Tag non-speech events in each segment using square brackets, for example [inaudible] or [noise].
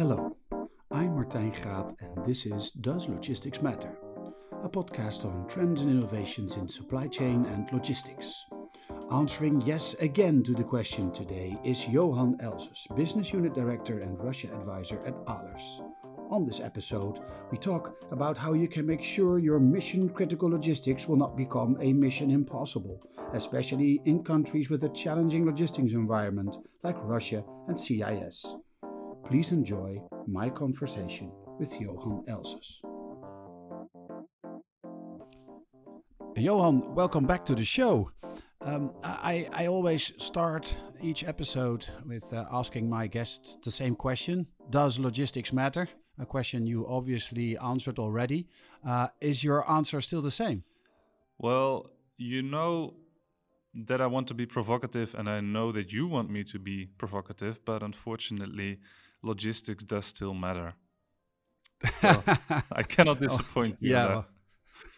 Hello, I'm Martijn Graat, and this is Does Logistics Matter? A podcast on trends and innovations in supply chain and logistics. Answering yes again to the question today is Johan Elzes, Business Unit Director and Russia Advisor at Ahlers. On this episode, we talk about how you can make sure your mission critical logistics will not become a mission impossible, especially in countries with a challenging logistics environment like Russia and CIS. Please enjoy my conversation with Johan Elzes. Johan, welcome back to the show. Um, I, I always start each episode with uh, asking my guests the same question Does logistics matter? A question you obviously answered already. Uh, is your answer still the same? Well, you know that I want to be provocative, and I know that you want me to be provocative, but unfortunately, logistics does still matter. So [laughs] I cannot oh, disappoint oh, you. Yeah.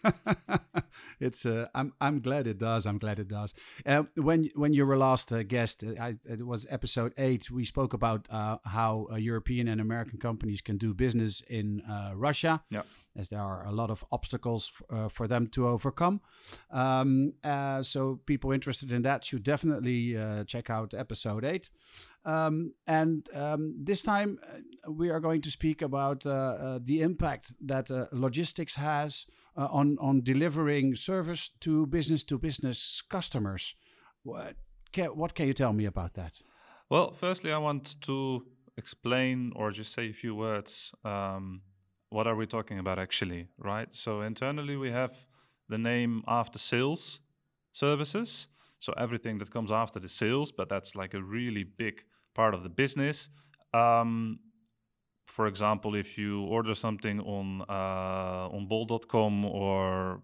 [laughs] it's uh, I'm I'm glad it does. I'm glad it does. Uh, when when you were last uh, guest, uh, I, it was episode eight. We spoke about uh, how uh, European and American companies can do business in Russia. Yeah. As there are a lot of obstacles for them to overcome. Um, so people interested in that should definitely check out episode eight. Um, and um, this time we are going to speak about the impact that logistics has uh, on on delivering service to business to business customers. What can, what can you tell me about that? Well, firstly, I want to explain or just say a few words. Um, what are we talking about actually, right? So internally, we have the name after sales services. So everything that comes after the sales, but that's like a really big part of the business. Um, for example, if you order something on uh, on or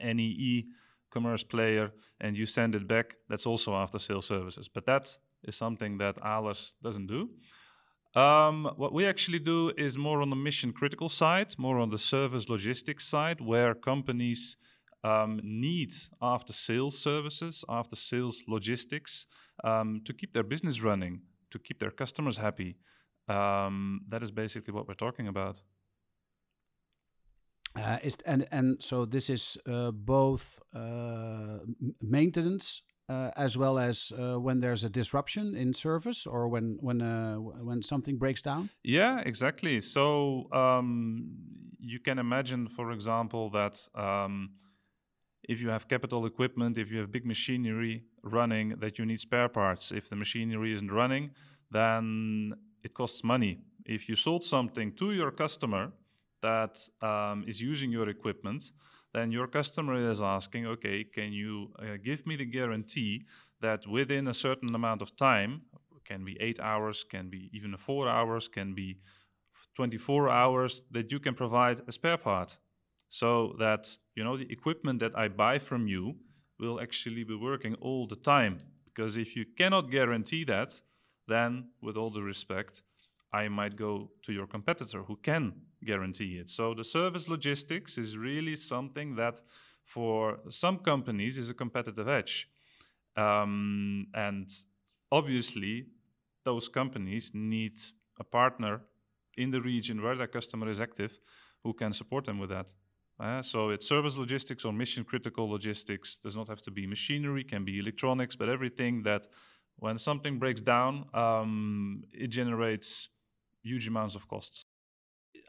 any e-commerce player and you send it back, that's also after sales services. But that is something that Ahlers doesn't do. Um, what we actually do is more on the mission critical side, more on the service logistics side, where companies um, need after sales services, after sales logistics um, to keep their business running, to keep their customers happy. Um, that is basically what we're talking about. Uh, is and and so this is uh, both uh, maintenance uh, as well as uh, when there's a disruption in service or when when uh, when something breaks down. Yeah, exactly. So um, you can imagine, for example, that um, if you have capital equipment, if you have big machinery running, that you need spare parts. If the machinery isn't running, then it costs money. If you sold something to your customer that um, is using your equipment, then your customer is asking, okay, can you uh, give me the guarantee that within a certain amount of time, can be eight hours, can be even four hours, can be 24 hours, that you can provide a spare part so that you know the equipment that I buy from you will actually be working all the time. Because if you cannot guarantee that, then with all the respect, I might go to your competitor who can guarantee it. So the service logistics is really something that for some companies is a competitive edge. Um, and obviously, those companies need a partner in the region where their customer is active who can support them with that. Uh, so it's service logistics or mission critical logistics. Does not have to be machinery, can be electronics, but everything that when something breaks down, um, it generates huge amounts of costs.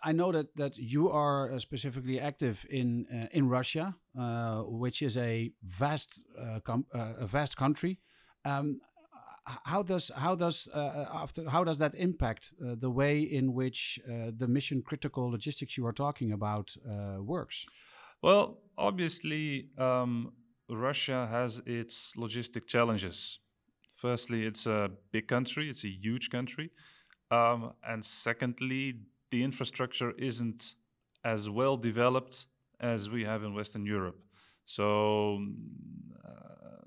I know that that you are uh, specifically active in uh, in Russia, uh, which is a vast uh, uh, a vast country. Um, how does how does uh, after how does that impact the way in which the mission critical logistics you are talking about works? Well, obviously, um, Russia has its logistic challenges. Firstly, it's a big country, it's a huge country. Um, and secondly, the infrastructure isn't as well developed as we have in Western Europe. So, uh,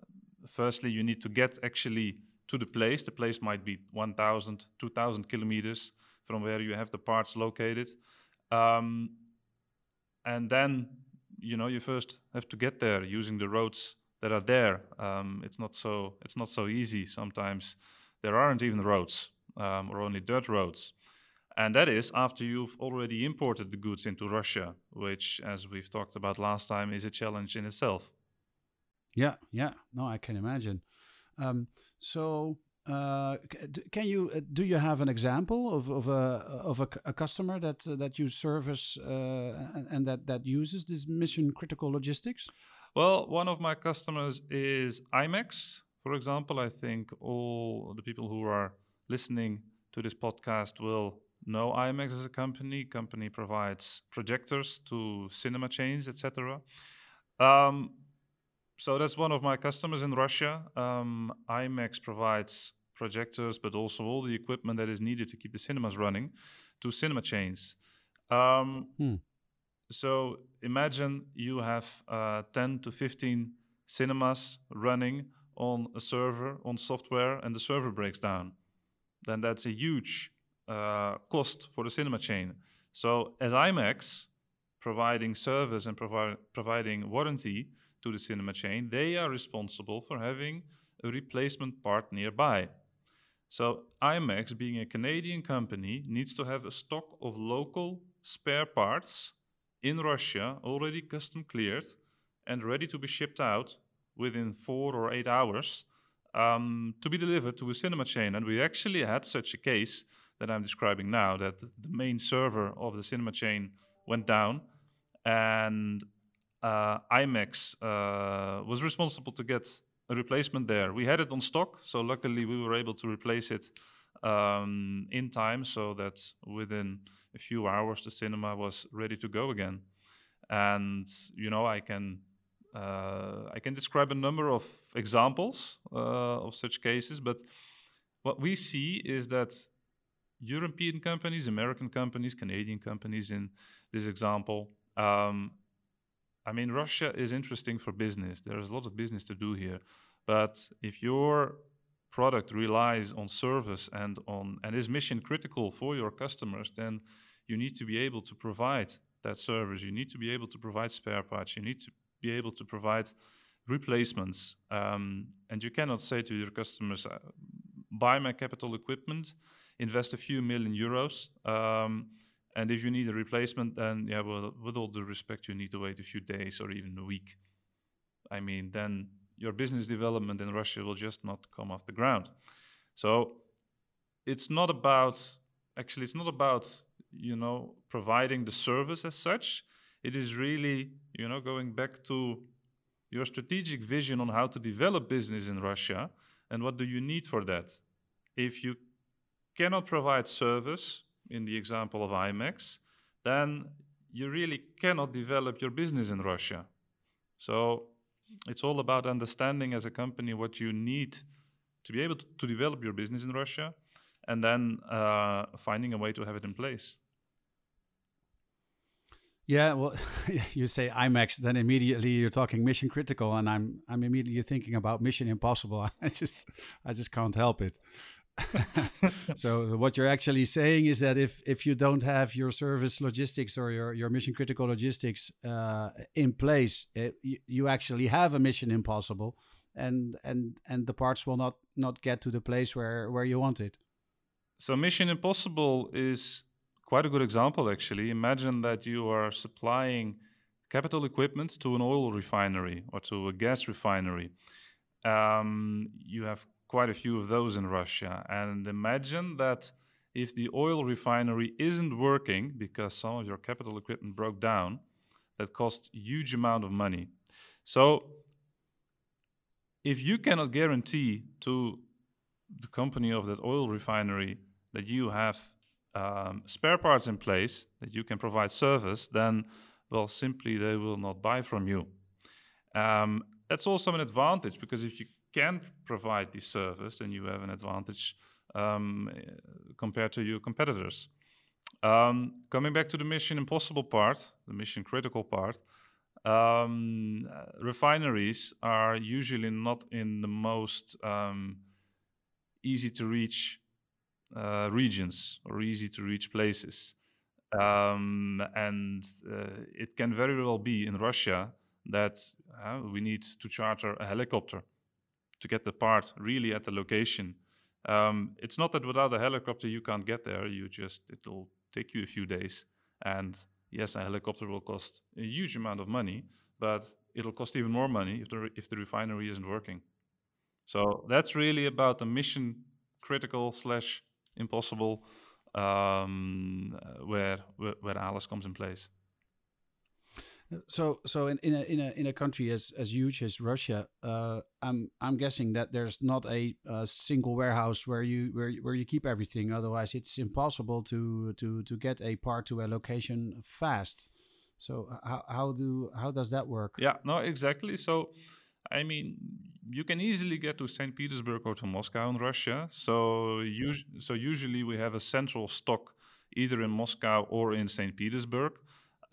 firstly, you need to get actually to the place. The place might be 1,000, 2,000 kilometers from where you have the parts located. Um, and then, you know, you first have to get there using the roads that are there. Um, it's not so it's not so easy sometimes. There aren't even roads um, or only dirt roads. And that is after you've already imported the goods into Russia, which, as we've talked about last time, is a challenge in itself. Yeah, yeah. No, I can imagine. Um, so, uh, can you uh, do you have an example of, of a of a, a customer that uh, that you service uh, and, and, that that uses this mission critical logistics? Well, one of my customers is IMAX, for example. I think all the people who are listening to this podcast will know IMAX as a company. Company provides projectors to cinema chains, etc. Um, so that's one of my customers in Russia. Um, IMAX provides projectors, but also all the equipment that is needed to keep the cinemas running to cinema chains. Um, hmm. So imagine you have uh, 10 to 15 cinemas running on a server, on software, and the server breaks down. Then that's a huge uh, cost for the cinema chain. So as IMAX, providing service and provi- providing warranty to the cinema chain, they are responsible for having a replacement part nearby. So IMAX, being a Canadian company, needs to have a stock of local spare parts in Russia, already custom cleared and ready to be shipped out within four or eight hours um, to be delivered to a cinema chain. And we actually had such a case that I'm describing now that the main server of the cinema chain went down and uh, IMAX uh, was responsible to get a replacement there. We had it on stock, so luckily we were able to replace it um, in time so that within a few hours the cinema was ready to go again. And you know, I can uh, I can describe a number of examples uh, of such cases, but what we see is that European companies, American companies, Canadian companies in this example, um, I mean, Russia is interesting for business. There's a lot of business to do here. But if your product relies on service and on and is mission critical for your customers, then you need to be able to provide that service. You need to be able to provide spare parts. You need to be able to provide replacements. Um, and you cannot say to your customers, uh, buy my capital equipment, invest a few million euros. Um, and if you need a replacement, then yeah, well, with all due respect, you need to wait a few days or even a week. I mean, then your business development in Russia will just not come off the ground. So it's not about actually it's not about you know providing the service as such. It is really you know going back to your strategic vision on how to develop business in Russia and what do you need for that. If you cannot provide service in the example of IMAX, then you really cannot develop your business in Russia. So it's all about understanding as a company what you need to be able to, to develop your business in Russia and then uh, finding a way to have it in place. Yeah, well, [laughs] you say IMAX, then immediately you're talking mission critical, and I'm I'm immediately thinking about Mission Impossible. [laughs] I just I just can't help it. [laughs] so what you're actually saying is that if if you don't have your service logistics or your your mission critical logistics uh, in place, it, you, you actually have a mission impossible, and and and the parts will not not get to the place where where you want it. So mission impossible is quite a good example actually. Imagine that you are supplying capital equipment to an oil refinery or to a gas refinery. Um, you have quite a few of those in Russia. And imagine that if the oil refinery isn't working because some of your capital equipment broke down, that costs huge amount of money. So if you cannot guarantee to the company of that oil refinery that you have um, spare parts in place, that you can provide service, then, well, simply they will not buy from you. Um, that's also an advantage because if you can provide this service, then you have an advantage um, compared to your competitors. Um, coming back to the mission impossible part, the mission critical part, um, refineries are usually not in the most um, easy to reach uh, regions or easy to reach places. Um, and uh, it can very well be in Russia that uh, we need to charter a helicopter to get the part really at the location. Um, it's not that without a helicopter you can't get there. You just it'll take you a few days, and yes, a helicopter will cost a huge amount of money, but it'll cost even more money if the if the refinery isn't working. So that's really about the mission critical slash impossible um, where, where where Ahlers comes in place. So, so in, in a in a in a country as as huge as Russia, uh, I'm I'm guessing that there's not a, a, single warehouse where you where where you keep everything. Otherwise, it's impossible to to to get a part to a location fast. So how how do how does that work? Yeah, no, exactly. So, I mean, you can easily get to St. Petersburg or to Moscow in Russia. So, us- so usually we have a central stock either in Moscow or in St. Petersburg.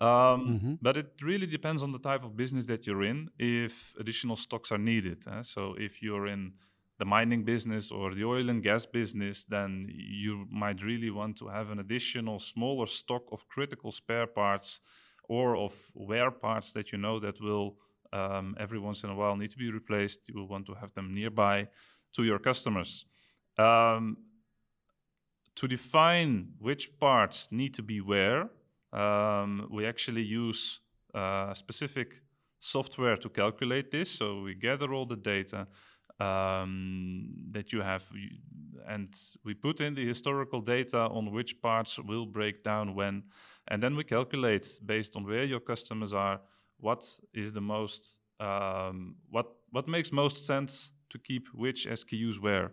Um, mm-hmm. But it really depends on the type of business that you're in if additional stocks are needed. Eh? So if you're in the mining business or the oil and gas business, then you might really want to have an additional smaller stock of critical spare parts or of wear parts that you know that will um, every once in a while need to be replaced. You will want to have them nearby to your customers. Um, to define which parts need to be where, um, we actually use uh, specific software to calculate this. So we gather all the data um, that you have, and we put in the historical data on which parts will break down when, and then we calculate based on where your customers are, what is the most, um, what what makes most sense to keep which SKUs where.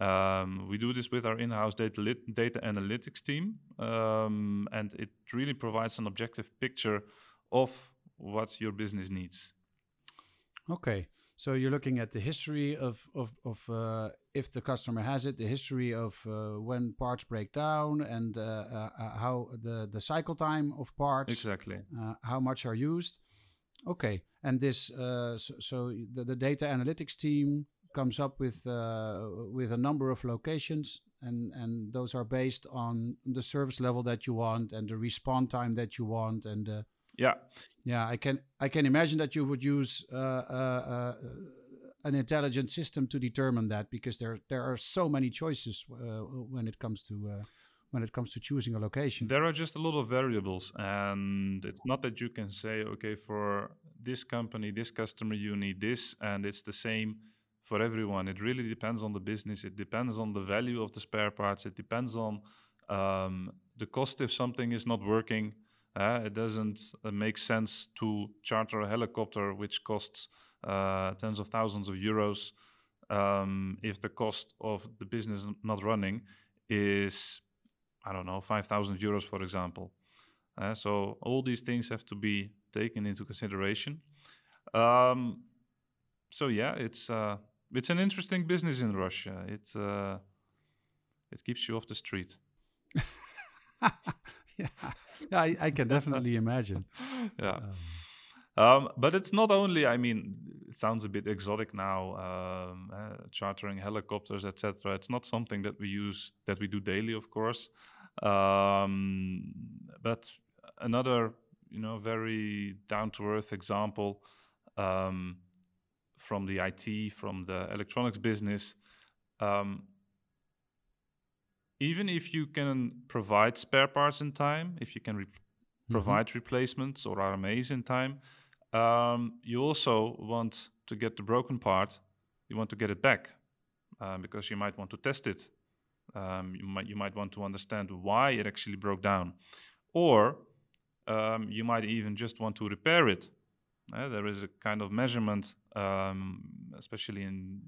Um, we do this with our in-house data, data analytics team, um, and it really provides an objective picture of what your business needs. Okay, so you're looking at the history of of, of uh, if the customer has it, the history of uh, when parts break down, and uh, uh, uh how the the cycle time of parts. Exactly. Uh, how much are used. Okay, and this so, so the, the data analytics team comes up with uh, with a number of locations, and and those are based on the service level that you want and the response time that you want, and uh, yeah, yeah, I can I can imagine that you would use uh, uh, uh an intelligent system to determine that because there there are so many choices uh, when it comes to when it comes to choosing a location. There are just a lot of variables, and it's not that you can say, okay, for this company, this customer, you need this, and it's the same for everyone. It really depends on the business. It depends on the value of the spare parts. It depends on um, the cost if something is not working. Uh, it doesn't uh, make sense to charter a helicopter which costs uh, tens of thousands of euros um, if the cost of the business not running is, I don't know, 5,000 euros, for example. Uh, so all these things have to be taken into consideration. Um, so yeah, it's uh, it's an interesting business in Russia. It uh, it keeps you off the street. [laughs] yeah, yeah, I, I, can definitely imagine. [laughs] Yeah. Um, um, but it's not only. I mean, it sounds a bit exotic now, um, uh, chartering helicopters, etc. It's not something that we use that we do daily, of course. Um, but another, you know, very down to earth example. Um, from the IT, from the electronics business. Um, even if you can provide spare parts in time, if you can re- mm-hmm. provide replacements or RMAs in time, um, you also want to get the broken part. You want to get it back uh, because you might want to test it. Um, you might you might want to understand why it actually broke down, or um, you might even just want to repair it uh, there is a kind of measurement, um, especially in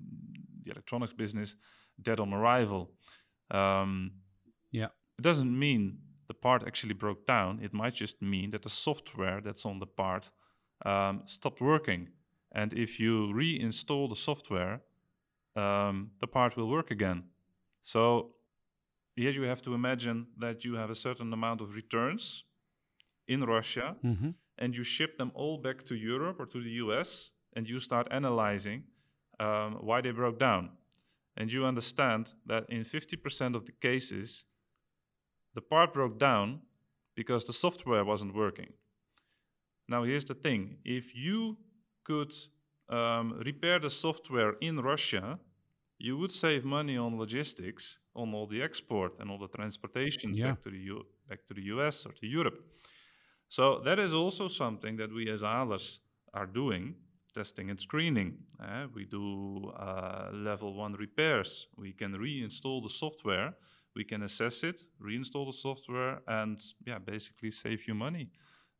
the electronics business, dead on arrival. Um, yeah, it doesn't mean the part actually broke down. It might just mean that the software that's on the part um, stopped working. And if you reinstall the software, um, the part will work again. So here you have to imagine that you have a certain amount of returns in Russia. Mm-hmm and you ship them all back to Europe or to the US, and you start analyzing um, why they broke down. And you understand that in 50% of the cases, the part broke down because the software wasn't working. Now, here's the thing if you could um, repair the software in Russia, you would save money on logistics, on all the export and all the transportation Yeah. back to the U- back to the US or to Europe. So that is also something that we as Ahlers are doing, testing and screening. Uh, we do uh, level one repairs. We can reinstall the software. We can assess it, reinstall the software, and yeah, basically save you money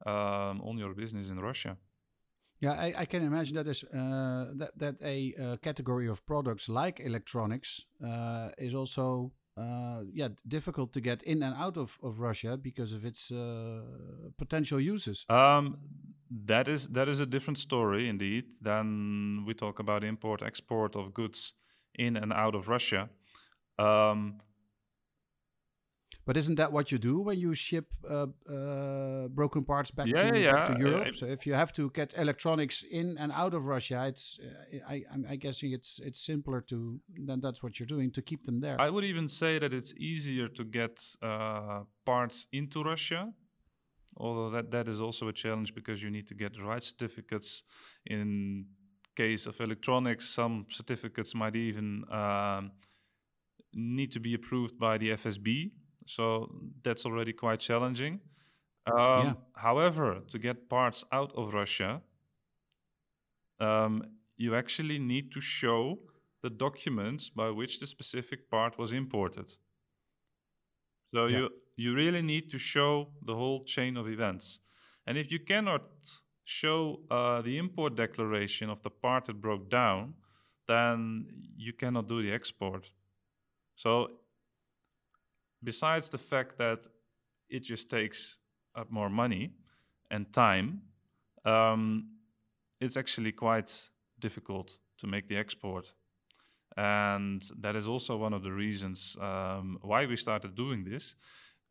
um, on your business in Russia. Yeah, I, I can imagine that is uh, that that a uh, category of products like electronics uh, is also uh, yeah difficult to get in and out of, of Russia because of its uh, potential uses. Um, that is that is a different story indeed. than we talk about import export of goods in and out of Russia. Um, But isn't that what you do when you ship uh, uh, broken parts back, Yeah, to, yeah, back to. Europe? I- so if you have to get electronics in and out of Russia, it's uh, I, I'm I guessing it's it's simpler to then that's what you're doing to keep them there. I would even say that it's easier to get uh, parts into Russia, although that, that is also a challenge because you need to get the right certificates. In case of electronics, some certificates might even um, need to be approved by the FSB, so that's already quite challenging. Um, Yeah. However, to get parts out of Russia, um, you actually need to show the documents by which the specific part was imported. So Yeah. you you really need to show the whole chain of events, and if you cannot show uh, the import declaration of the part that broke down, then you cannot do the export. So besides the fact that it just takes up more money and time, um, it's actually quite difficult to make the export. And that is also one of the reasons um, why we started doing this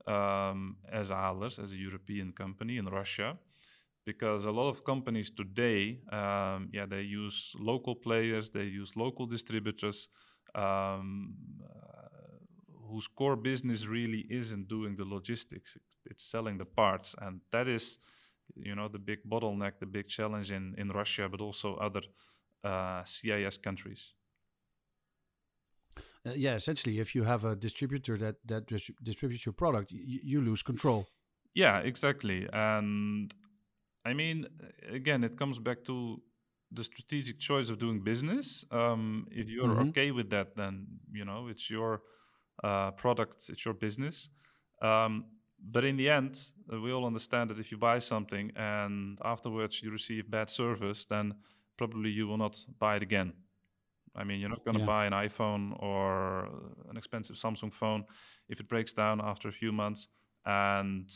um, as Ahlers, as a European company in Russia. Because a lot of companies today, um, yeah, they use local players, they use local distributors, um, uh, whose core business really isn't doing the logistics; it's, it's selling the parts, and that is, you know, the big bottleneck, the big challenge in in Russia, but also other uh, CIS countries. Uh, yeah, essentially, if you have a distributor that that dis- distributes your product, you, you lose control. Yeah, exactly. And I mean, again, it comes back to the strategic choice of doing business. Um, if you're Mhm. okay with that, then you know it's your uh, product, it's your business. Um, but in the end, uh, we all understand that if you buy something and afterwards you receive bad service, then probably you will not buy it again. I mean, you're not going to Yeah. buy an iPhone or an expensive Samsung phone if it breaks down after a few months and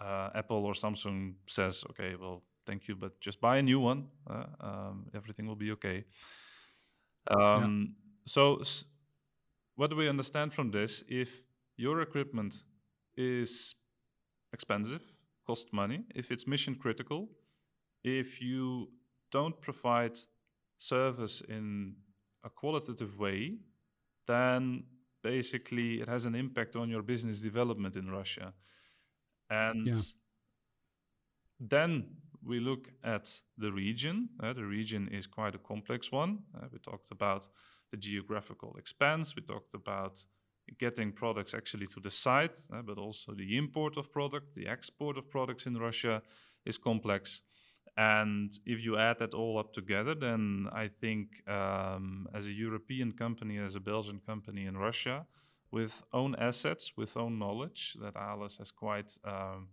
uh, Apple or Samsung says, okay, well, thank you, but just buy a new one. Uh, um, everything will be okay. Um, So, s- what do we understand from this? If your equipment is expensive, costs money, if it's mission critical, if you don't provide service in a qualitative way, then basically it has an impact on your business development in Russia. And Yeah. then we look at the region. Uh, the region is quite a complex one. Uh, we talked about the geographical expanse, we talked about getting products actually to the site, uh, but also the import of product, the export of products in Russia is complex. And if you add that all up together, then I think um, as a European company, as a Belgian company in Russia, with own assets, with own knowledge, that Ahlers has quite um,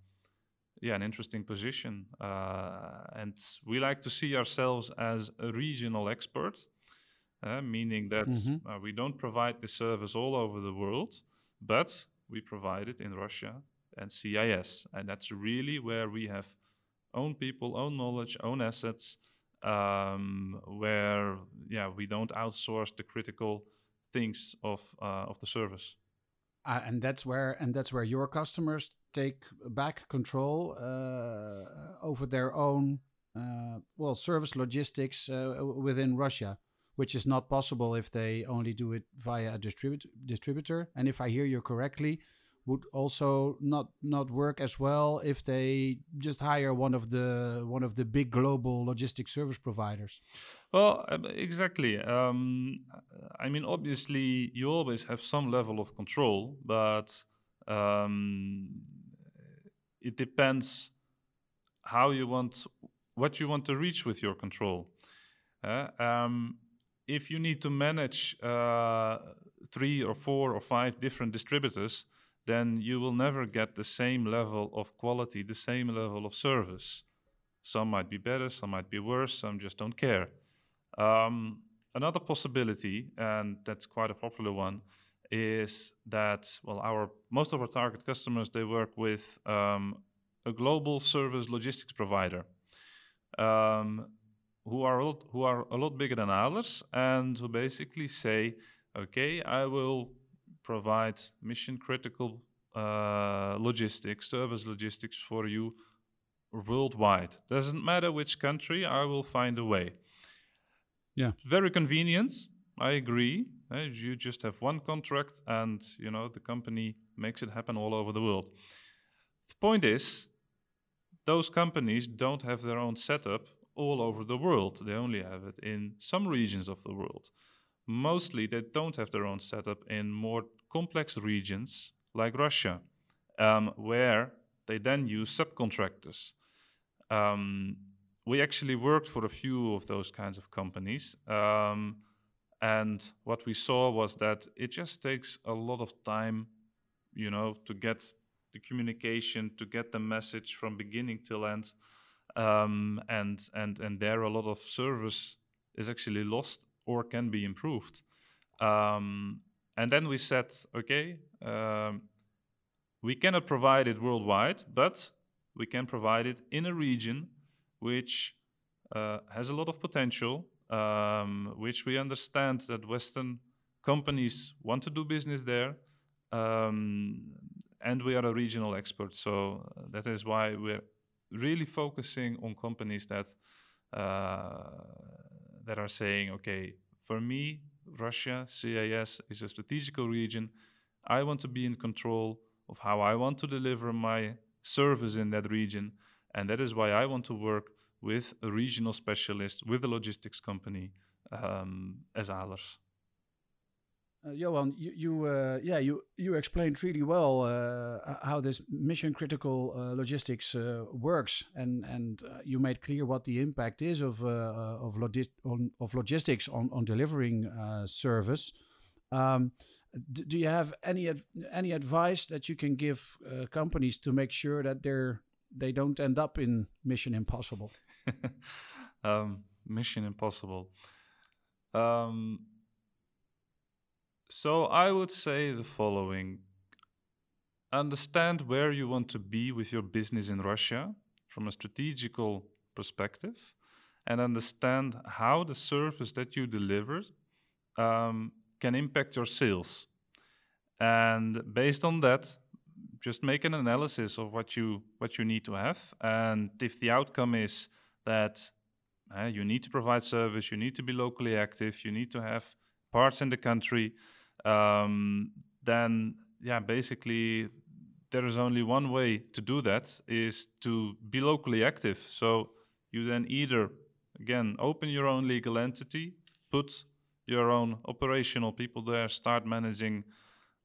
yeah an interesting position. Uh, and we like to see ourselves as a regional expert, uh, meaning that Mhm. uh, we don't provide the service all over the world, but we provide it in Russia and CIS, and that's really where we have own people, own knowledge, own assets, um, where yeah we don't outsource the critical things of uh, of the service. Uh, and that's where and that's where your customers take back control uh, over their own uh, well service logistics uh, within Russia, which is not possible if they only do it via a distribut- distributor. And if I hear you correctly, would also not not work as well if they just hire one of the one of the big global logistic service providers. Well, um, exactly. Um, I mean, obviously, you always have some level of control, but um, it depends how you want what you want to reach with your control. Uh, um, if you need to manage uh, three or four or five different distributors, then you will never get the same level of quality, the same level of service. Some might be better, some might be worse, some just don't care. Um, another possibility, and that's quite a popular one, is that well, our most of our target customers they work with um, a global service logistics provider. Um, who are a lot, who are a lot bigger than ours and who basically say, okay, I will provide mission critical uh, logistics, service logistics for you worldwide. Doesn't matter which country, I will find a way. Yeah, very convenient. I agree. Uh, you just have one contract, and you know the company makes it happen all over the world. The point is, those companies don't have their own setup all over the world. They only have it in some regions of the world. Mostly, they don't have their own setup in more complex regions like Russia, um, where they then use subcontractors. Um, we actually worked for a few of those kinds of companies. Um, and what we saw was that it just takes a lot of time, you know, to get the communication, to get the message from beginning till end um, and and and there a lot of service is actually lost or can be improved. Um, and then we said, okay, um, we cannot provide it worldwide, but we can provide it in a region which uh, has a lot of potential, um, which we understand that Western companies want to do business there. Um, and we are a regional expert, so uh, that is why we're really focusing on companies that uh, that are saying, okay, for me, Russia, CIS is a strategical region. I want to be in control of how I want to deliver my service in that region, and that is why I want to work with a regional specialist, with a logistics company um, as Ahlers. Uh, Johan, you, you uh, yeah, you you explained really well uh, how this mission critical uh, logistics uh, works, and and uh, you made clear what the impact is of of, on, of logistics on on delivering service. Um, do you have any any advice that you can give companies to make sure that they're they don't end up in Mission Impossible? [laughs] um, mission Impossible. Um, so I would say the following understand where you want to be with your business in Russia from a strategical perspective and understand how the service that you deliver um, can impact your sales. And based on that, just make an analysis of what you what you need to have. And if the outcome is that uh, you need to provide service, you need to be locally active, you need to have parts in the country um, then yeah, basically there is only one way to do that is to be locally active. So you then either again open your own legal entity, put your own operational people there, start managing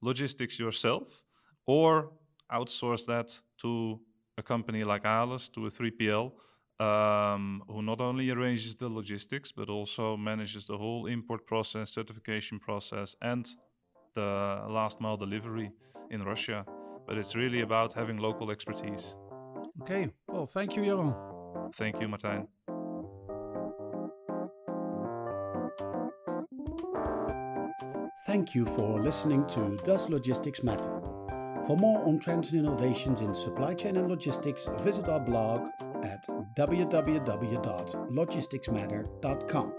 logistics yourself, or outsource that to a company like Ahlers, to a 3PL, um, who not only arranges the logistics but also manages the whole import process, certification process, and the last mile delivery in Russia. But it's really about having local expertise. Okay, well, thank you, Johan. Thank you, Martijn. Thank you for listening to Does Logistics Matter? For more on trends and innovations in supply chain and logistics, visit our blog at www.logisticsmatter.com.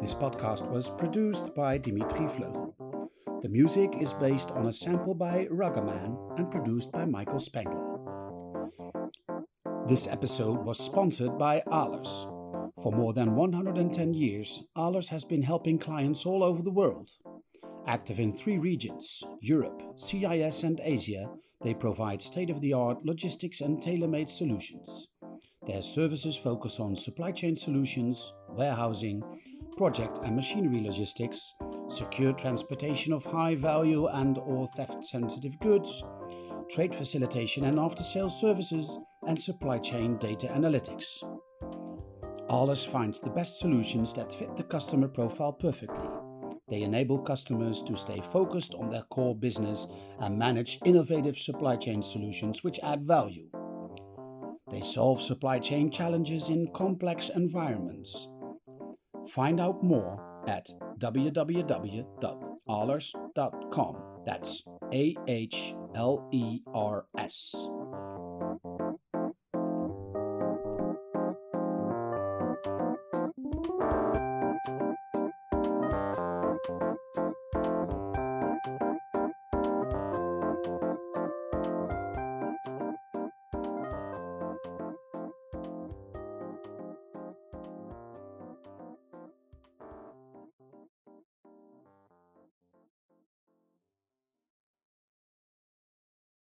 This podcast was produced by Dimitri Vleugel. The music is based on a sample by Ruggerman and produced by Michael Spengler. This episode was sponsored by Ahlers. For more than 110 years, Ahlers has been helping clients all over the world. Active in three regions Europe, CIS, and Asia, they provide state of the art logistics and tailor made solutions. Their services focus on supply chain solutions, warehousing, project and machinery logistics, secure transportation of high value and or theft sensitive goods, trade facilitation and after sales services, and supply chain data analytics. Ahlers finds the best solutions that fit the customer profile perfectly. They enable customers to stay focused on their core business and manage innovative supply chain solutions which add value. They solve supply chain challenges in complex environments. Find out more at www.ahlers.com. That's A H L E R S.